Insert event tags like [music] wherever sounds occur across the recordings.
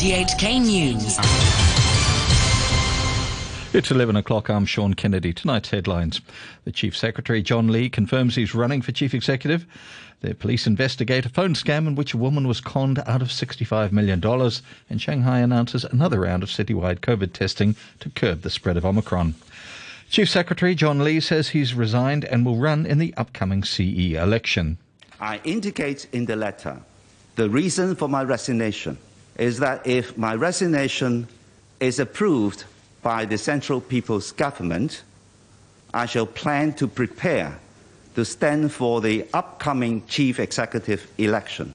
RTHK News. It's 11 o'clock. I'm Sean Kennedy. Tonight's headlines. The Chief Secretary, John Lee, confirms he's running for Chief Executive. The police investigate a phone scam in which a woman was conned out of $65 million. And Shanghai announces another round of citywide COVID testing to curb the spread of Omicron. Chief Secretary John Lee says he's resigned and will run in the upcoming CE election. I indicate in the letter the reason for my resignation is that if my resignation is approved by the Central People's Government, I shall plan to prepare to stand for the upcoming Chief Executive election.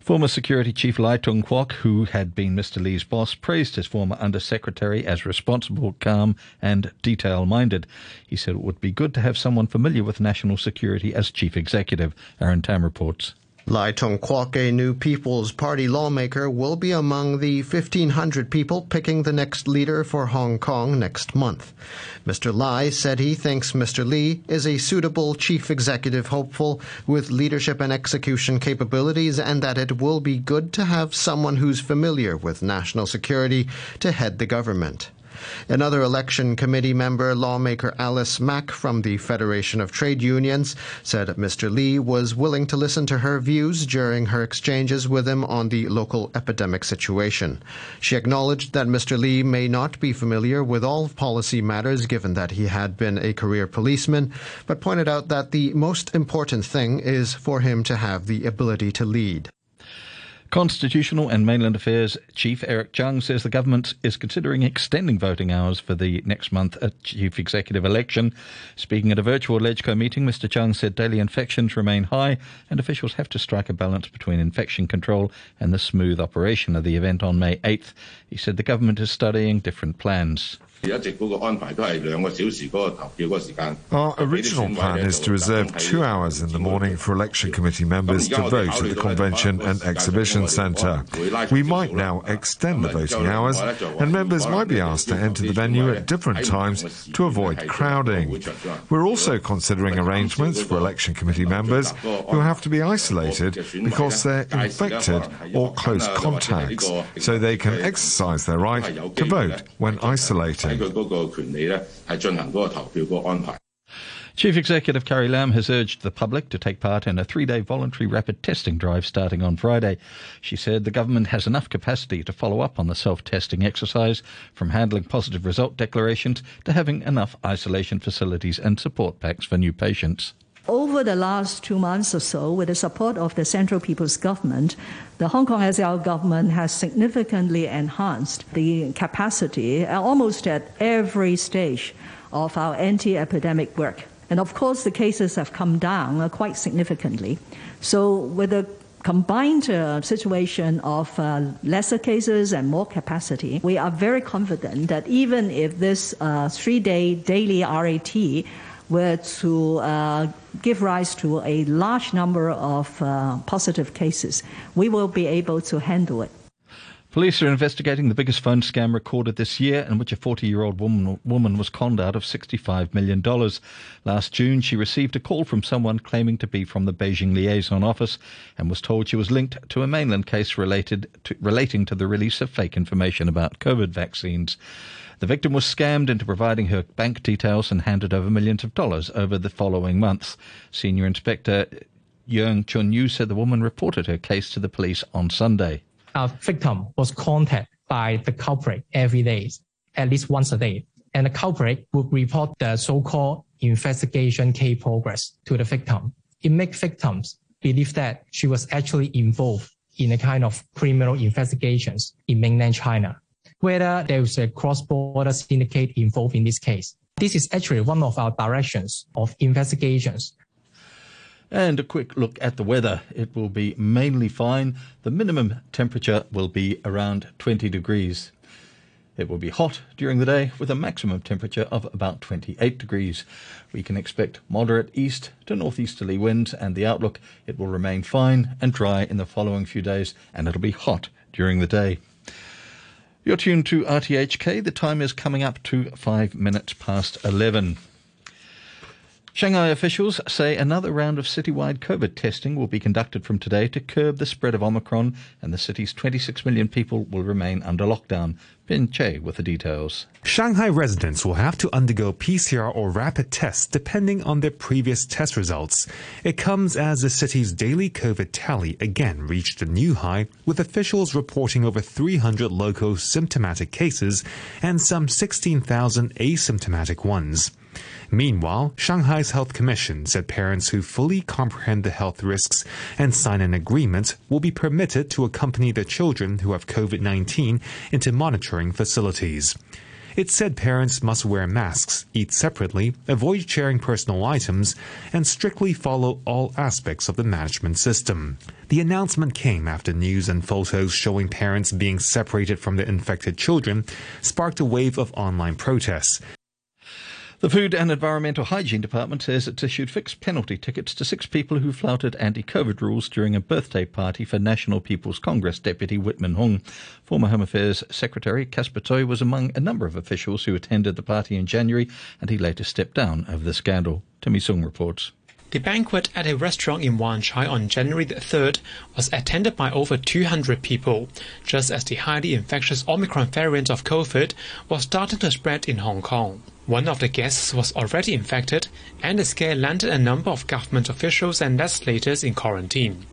Former Security Chief Lai Tung Kwok, who had been Mr. Lee's boss, praised his former Undersecretary as responsible, calm, and detail minded. He said it would be good to have someone familiar with national security as Chief Executive. Aaron Tam reports. Lai Tung Kwok, a new People's Party lawmaker, will be among the 1,500 people picking the next leader for Hong Kong next month. Mr. Lai said he thinks Mr. Lee is a suitable chief executive hopeful with leadership and execution capabilities and that it will be good to have someone who's familiar with national security to head the government. Another election committee member, lawmaker Alice Mak from the Federation of Trade Unions, said Mr. Lee was willing to listen to her views during her exchanges with him on the local epidemic situation. She acknowledged that Mr. Lee may not be familiar with all policy matters given that he had been a career policeman, but pointed out that the most important thing is for him to have the ability to lead. Constitutional and Mainland Affairs Chief Eric Chung says the government is considering extending voting hours for the next month chief executive election. Speaking at a virtual LegCo meeting, Mr. Chung said daily infections remain high and officials have to strike a balance between infection control and the smooth operation of the event on May 8th. He said the government is studying different plans. Our original plan is to reserve two hours in the morning for election committee members to vote at the Convention and Exhibition Centre. We might now extend the voting hours, and members might be asked to enter the venue at different times to avoid crowding. We're also considering arrangements for election committee members who have to be isolated because they're infected or close contacts, so they can exercise their right to vote when isolated. Chief Executive Carrie Lam has urged the public to take part in a three day voluntary rapid testing drive starting on Friday. She said the government has enough capacity to follow up on the self testing exercise, from handling positive result declarations to having enough isolation facilities and support packs for new patients. Over the last two months or so, with the support of the Central People's Government, the Hong Kong SAR government has significantly enhanced the capacity almost at every stage of our anti epidemic work. And of course, the cases have come down quite significantly. So, with the combined uh, situation of uh, lesser cases and more capacity, we are very confident that even if this uh, three day daily RAT were to uh, give rise to a large number of uh, positive cases, we will be able to handle it. Police are investigating the biggest phone scam recorded this year, in which a 40 year old woman, woman was conned out of $65 million. Last June, she received a call from someone claiming to be from the Beijing liaison office and was told she was linked to a mainland case related to, relating to the release of fake information about COVID vaccines. The victim was scammed into providing her bank details and handed over millions of dollars over the following months. Senior Inspector Yeung Chun Yu said the woman reported her case to the police on Sunday. Our victim was contacted by the culprit every day, at least once a day. And the culprit would report the so-called investigation case progress to the victim. It makes victims believe that she was actually involved in a kind of criminal investigations in mainland China whether there is a cross-border syndicate involved in this case. This is actually one of our directions of investigations. And a quick look at the weather. It will be mainly fine. The minimum temperature will be around 20 degrees. It will be hot during the day with a maximum temperature of about 28 degrees. We can expect moderate east to northeasterly winds and the outlook it will remain fine and dry in the following few days and it'll be hot during the day. You're tuned to RTHK. The time is coming up to five minutes past 11. Shanghai officials say another round of citywide COVID testing will be conducted from today to curb the spread of Omicron, and the city's 26 million people will remain under lockdown. Bin Che with the details. Shanghai residents will have to undergo PCR or rapid tests depending on their previous test results. It comes as the city's daily COVID tally again reached a new high, with officials reporting over 300 local symptomatic cases and some 16,000 asymptomatic ones. Meanwhile, Shanghai's Health Commission said parents who fully comprehend the health risks and sign an agreement will be permitted to accompany their children who have COVID 19 into monitoring facilities. It said parents must wear masks, eat separately, avoid sharing personal items, and strictly follow all aspects of the management system. The announcement came after news and photos showing parents being separated from their infected children sparked a wave of online protests. The Food and Environmental Hygiene Department says it's issued fixed penalty tickets to six people who flouted anti COVID rules during a birthday party for National People's Congress Deputy Witman Hung. Former Home Affairs Secretary Caspar Tsui was among a number of officials who attended the party in January, and he later stepped down over the scandal. Timmy Sung reports. The banquet at a restaurant in Wan Chai on January the 3rd was attended by over 200 people, just as the highly infectious Omicron variant of COVID was starting to spread in Hong Kong. One of the guests was already infected, and the scare landed a number of government officials and legislators in quarantine.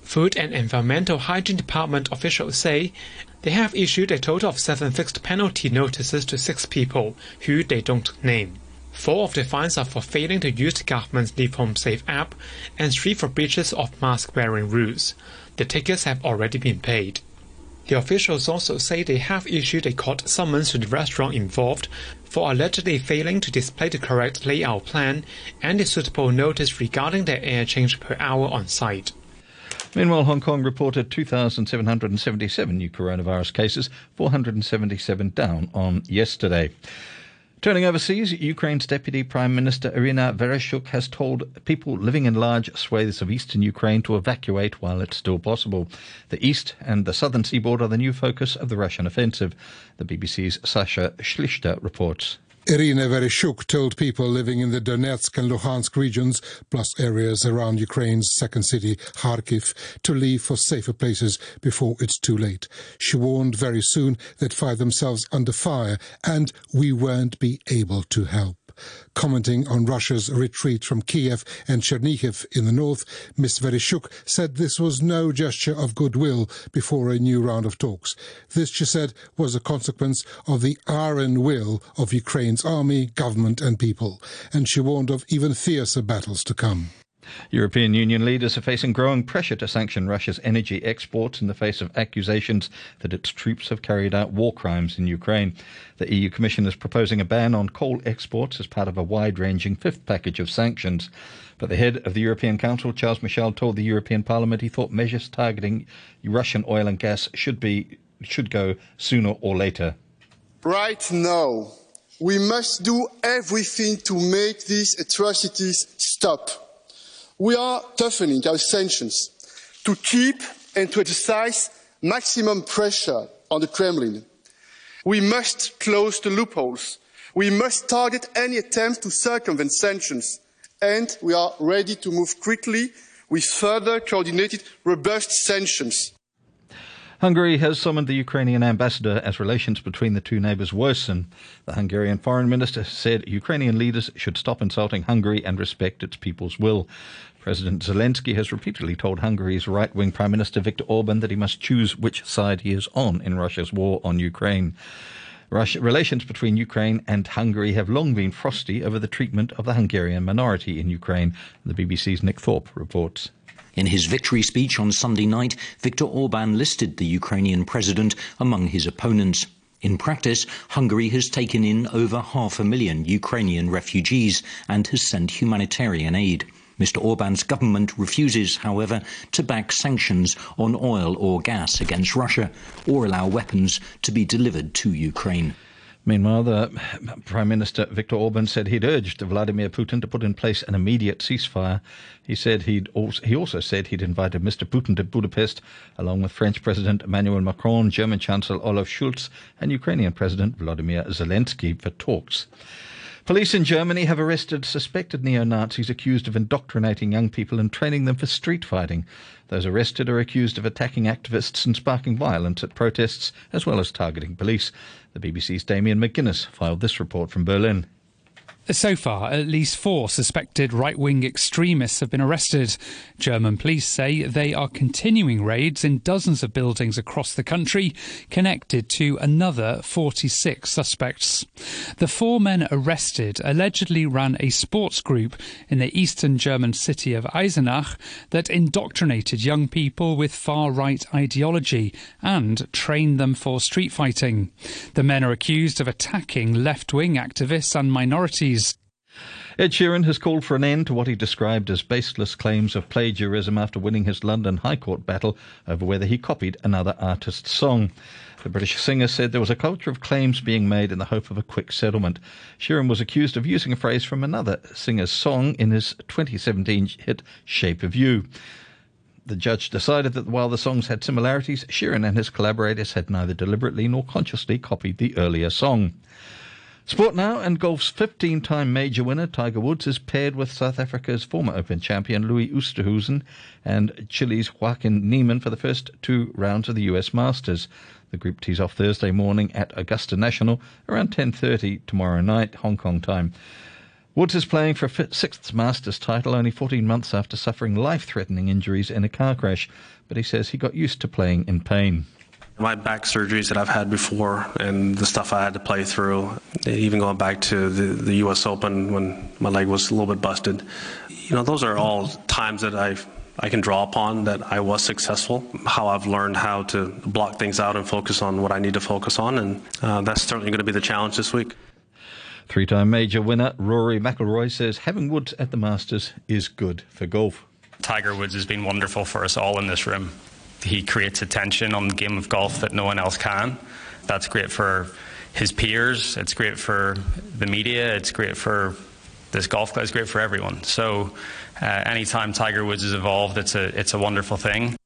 Food and Environmental Hygiene Department officials say they have issued a total of seven fixed penalty notices to six people who they don't name. Four of the fines are for failing to use the government's Leave Home Safe app, and three for breaches of mask wearing rules. The tickets have already been paid. The officials also say they have issued a court summons to the restaurant involved for allegedly failing to display the correct layout plan and a suitable notice regarding their air change per hour on site. Meanwhile, Hong Kong reported 2,777 new coronavirus cases, 477 down on yesterday. Turning overseas, Ukraine's Deputy Prime Minister Irina Vereshchuk has told people living in large swathes of eastern Ukraine to evacuate while it's still possible. The east and the southern seaboard are the new focus of the Russian offensive. The BBC's Sasha Schlichter reports. Irina Vereshchuk told people living in the Donetsk and Luhansk regions, plus areas around Ukraine's second city, Kharkiv, to leave for safer places before it's too late. She warned very soon they'd find themselves under fire and we won't be able to help. Commenting on Russia's retreat from Kiev and Chernihiv in the north, Ms. Vereshchuk said this was no gesture of goodwill before a new round of talks. This, she said, was a consequence of the iron will of Ukraine's army, government and people, and she warned of even fiercer battles to come. European Union leaders are facing growing pressure to sanction Russia's energy exports in the face of accusations that its troops have carried out war crimes in Ukraine. The EU Commission is proposing a ban on coal exports as part of a wide ranging fifth package of sanctions. But the head of the European Council, Charles Michel, told the European Parliament he thought measures targeting Russian oil and gas should be should go sooner or later. Right now, we must do everything to make these atrocities stop we are toughening our sanctions to keep and to exercise maximum pressure on the Kremlin. We must close the loopholes. We must target any attempt to circumvent sanctions. And we are ready to move quickly with further coordinated, robust sanctions. Hungary has summoned the Ukrainian ambassador as relations between the two neighbours worsen. The Hungarian foreign minister said Ukrainian leaders should stop insulting Hungary and respect its people's will. President Zelensky has repeatedly told Hungary's right wing Prime Minister Viktor Orban that he must choose which side he is on in Russia's war on Ukraine. Russia, relations between Ukraine and Hungary have long been frosty over the treatment of the Hungarian minority in Ukraine. The BBC's Nick Thorpe reports. In his victory speech on Sunday night, Viktor Orban listed the Ukrainian president among his opponents. In practice, Hungary has taken in over half a million Ukrainian refugees and has sent humanitarian aid. Mr. Orban's government refuses, however, to back sanctions on oil or gas against Russia or allow weapons to be delivered to Ukraine. Meanwhile, the Prime Minister Viktor Orban said he'd urged Vladimir Putin to put in place an immediate ceasefire. He said he'd also, he also said he'd invited Mr. Putin to Budapest, along with French President Emmanuel Macron, German Chancellor Olaf Scholz, and Ukrainian President Vladimir Zelensky for talks. Police in Germany have arrested suspected neo Nazis accused of indoctrinating young people and training them for street fighting. Those arrested are accused of attacking activists and sparking violence at protests, as well as targeting police. The BBC's Damien McGuinness filed this report from Berlin. So far, at least four suspected right wing extremists have been arrested. German police say they are continuing raids in dozens of buildings across the country connected to another 46 suspects. The four men arrested allegedly ran a sports group in the eastern German city of Eisenach that indoctrinated young people with far right ideology and trained them for street fighting. The men are accused of attacking left wing activists and minorities Ed Sheeran has called for an end to what he described as baseless claims of plagiarism after winning his London High Court battle over whether he copied another artist's song. The British singer said there was a culture of claims being made in the hope of a quick settlement. Sheeran was accused of using a phrase from another singer's song in his 2017 hit Shape of You. The judge decided that while the songs had similarities, Sheeran and his collaborators had neither deliberately nor consciously copied the earlier song. Sport now, and golf's 15 time major winner Tiger Woods is paired with South Africa's former Open champion Louis Oosthuizen and Chile's Joaquin Niemann for the first two rounds of the US Masters. The group tees off Thursday morning at Augusta National around 10:30 tomorrow night Hong Kong time. Woods is playing for a sixth Masters title only 14 months after suffering life-threatening injuries in a car crash, but he says he got used to playing in pain. My back surgeries that I've had before and the stuff I had to play through, even going back to the, the U.S. Open when my leg was a little bit busted, you know, those are all times that I've I can draw upon that I was successful, how I've learned how to block things out and focus on what I need to focus on, and uh, that's certainly going to be the challenge this week. Three time major winner Rory McIlroy says having Woods at the Masters is good for golf. Tiger Woods has been wonderful for us all in this room he creates attention on the game of golf that no one else can. That's great for his peers. It's great for the media. It's great for this golf club. It's great for everyone. So, uh, anytime Tiger Woods is involved, it's a it's a wonderful thing.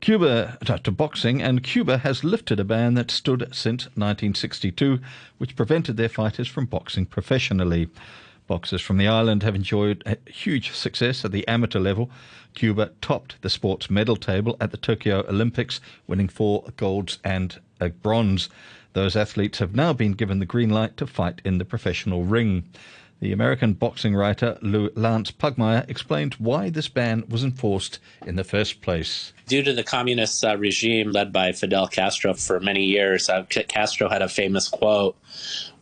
Cuba to boxing, and Cuba has lifted a ban that stood since 1962, which prevented their fighters from boxing professionally. Boxers from the island have enjoyed huge success at the amateur level. Cuba topped the sports medal table at the Tokyo Olympics, winning four golds and a bronze. Those athletes have now been given the green light to fight in the professional ring. The American boxing writer Lance Pugmire explained why this ban was enforced in the first place. Due to the communist uh, regime led by Fidel Castro for many years, uh, Castro had a famous quote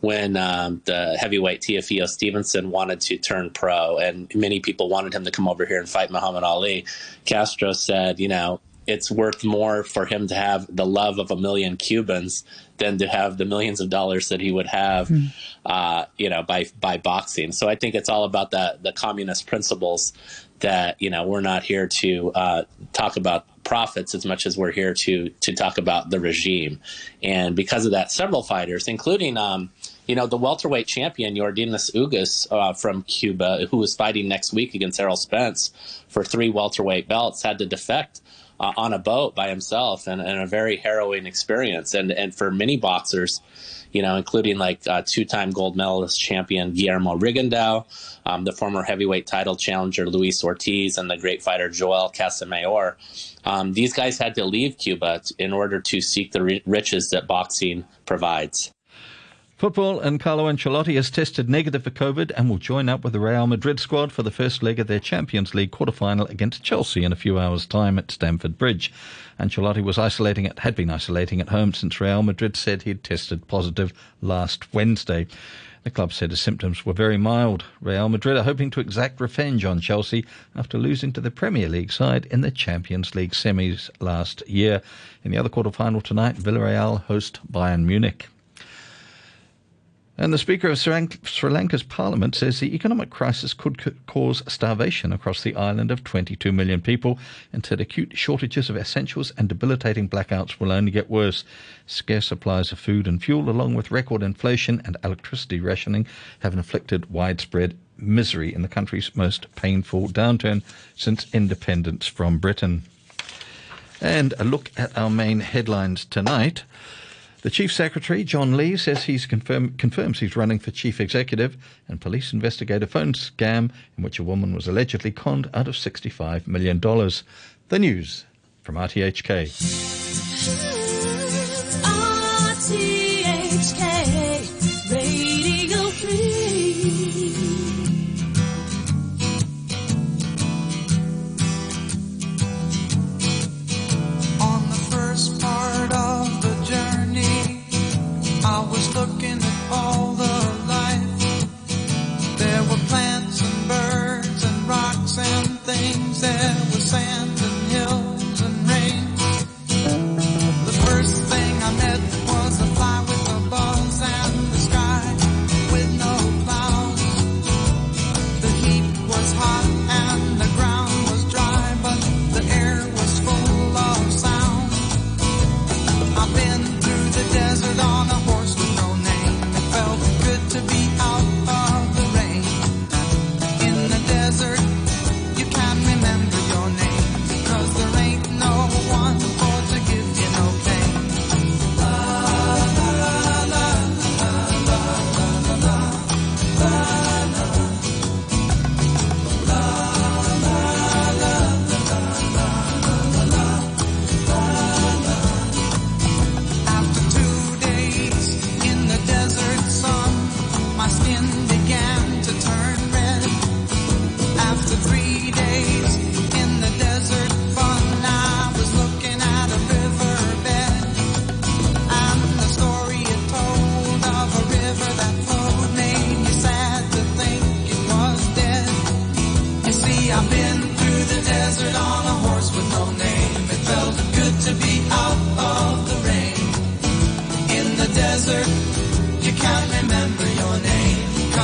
when um, the heavyweight Teofilo Stevenson wanted to turn pro, and many people wanted him to come over here and fight Muhammad Ali. Castro said, you know, it's worth more for him to have the love of a million Cubans than to have the millions of dollars that he would have, mm. uh, you know, by by boxing. So I think it's all about the the communist principles that you know we're not here to uh, talk about profits as much as we're here to to talk about the regime. And because of that, several fighters, including um, you know the welterweight champion Yordenis Ugas uh, from Cuba, who was fighting next week against Errol Spence for three welterweight belts, had to defect uh, on a boat by himself and, and, a very harrowing experience. And and for many boxers, you know, including like uh, two-time gold medalist champion Guillermo Rigondeaux, um, the former heavyweight title challenger Luis Ortiz, and the great fighter Joel Casamayor. Um, these guys had to leave Cuba in order to seek the riches that boxing provides. Football and Carlo Ancelotti has tested negative for COVID and will join up with the Real Madrid squad for the first leg of their Champions League quarter-final against Chelsea in a few hours' time at Stamford Bridge. Ancelotti was isolating at, had been isolating at home since Real Madrid said he'd tested positive last Wednesday. The club said his symptoms were very mild. Real Madrid are hoping to exact revenge on Chelsea after losing to the Premier League side in the Champions League semis last year. In the other quarter-final tonight, Villarreal host Bayern Munich. And the Speaker of Sri Lanka's parliament says the economic crisis could cause starvation across the island of 22 million people and said acute shortages of essentials and debilitating blackouts will only get worse. Scarce supplies of food and fuel, along with record inflation and electricity rationing, have inflicted widespread misery in the country's most painful downturn since independence from Britain. And a look at our main headlines tonight. The Chief Secretary, John Lee, says he's confirm, confirms he's running for Chief Executive, and police investigate a phone scam in which a woman was allegedly conned out of $65 million. The news from RTHK. RTHK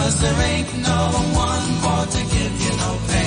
Cause there ain't no one for to give you no pain.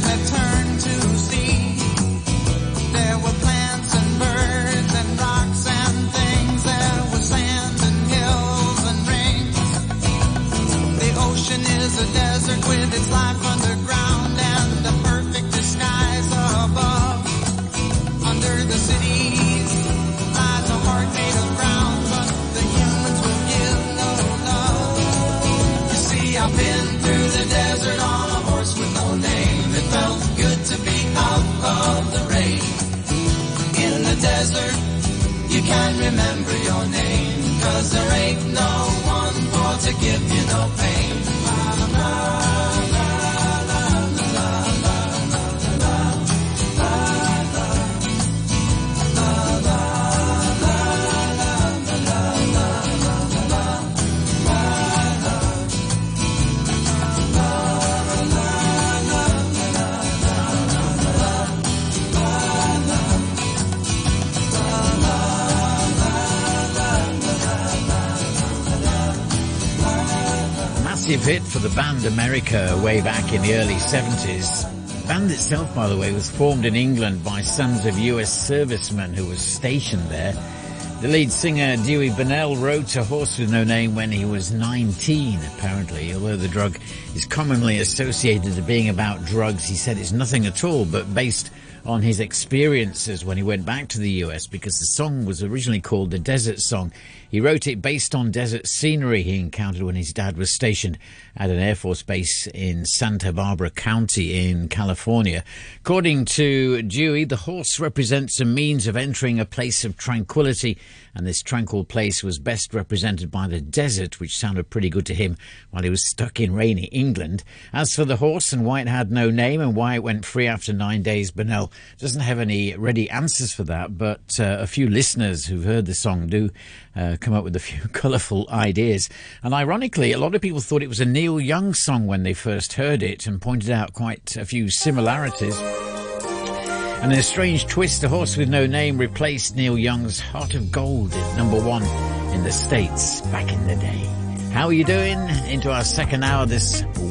that turn. You can't remember your name. Cause there ain't no one for to give you no pain. Massive hit for the band America way back in the early 70s. The band itself, by the way, was formed in England by sons of US servicemen who were stationed there. The lead singer Dewey Bunnell wrote A Horse With No Name when he was 19, apparently. Although the drug is commonly associated to being about drugs, he said it's nothing at all, but based on his experiences when he went back to the US because the song was originally called the Desert Song. He wrote it based on desert scenery he encountered when his dad was stationed at an Air Force base in Santa Barbara County in California. According to Dewey, the horse represents a means of entering a place of tranquility, and this tranquil place was best represented by the desert, which sounded pretty good to him while he was stuck in rainy England. As for the horse and why it had no name and why it went free after nine days, Bunnell doesn't have any ready answers for that, but uh, a few listeners who've heard the song do uh, come up with a few [laughs] colourful ideas. And ironically, a lot of people thought it was a Neil Young song when they first heard it and pointed out quite a few similarities. And in a strange twist, A Horse with No Name replaced Neil Young's Heart of Gold at number one in the States back in the day. How are you doing? Into our second hour this Wednesday.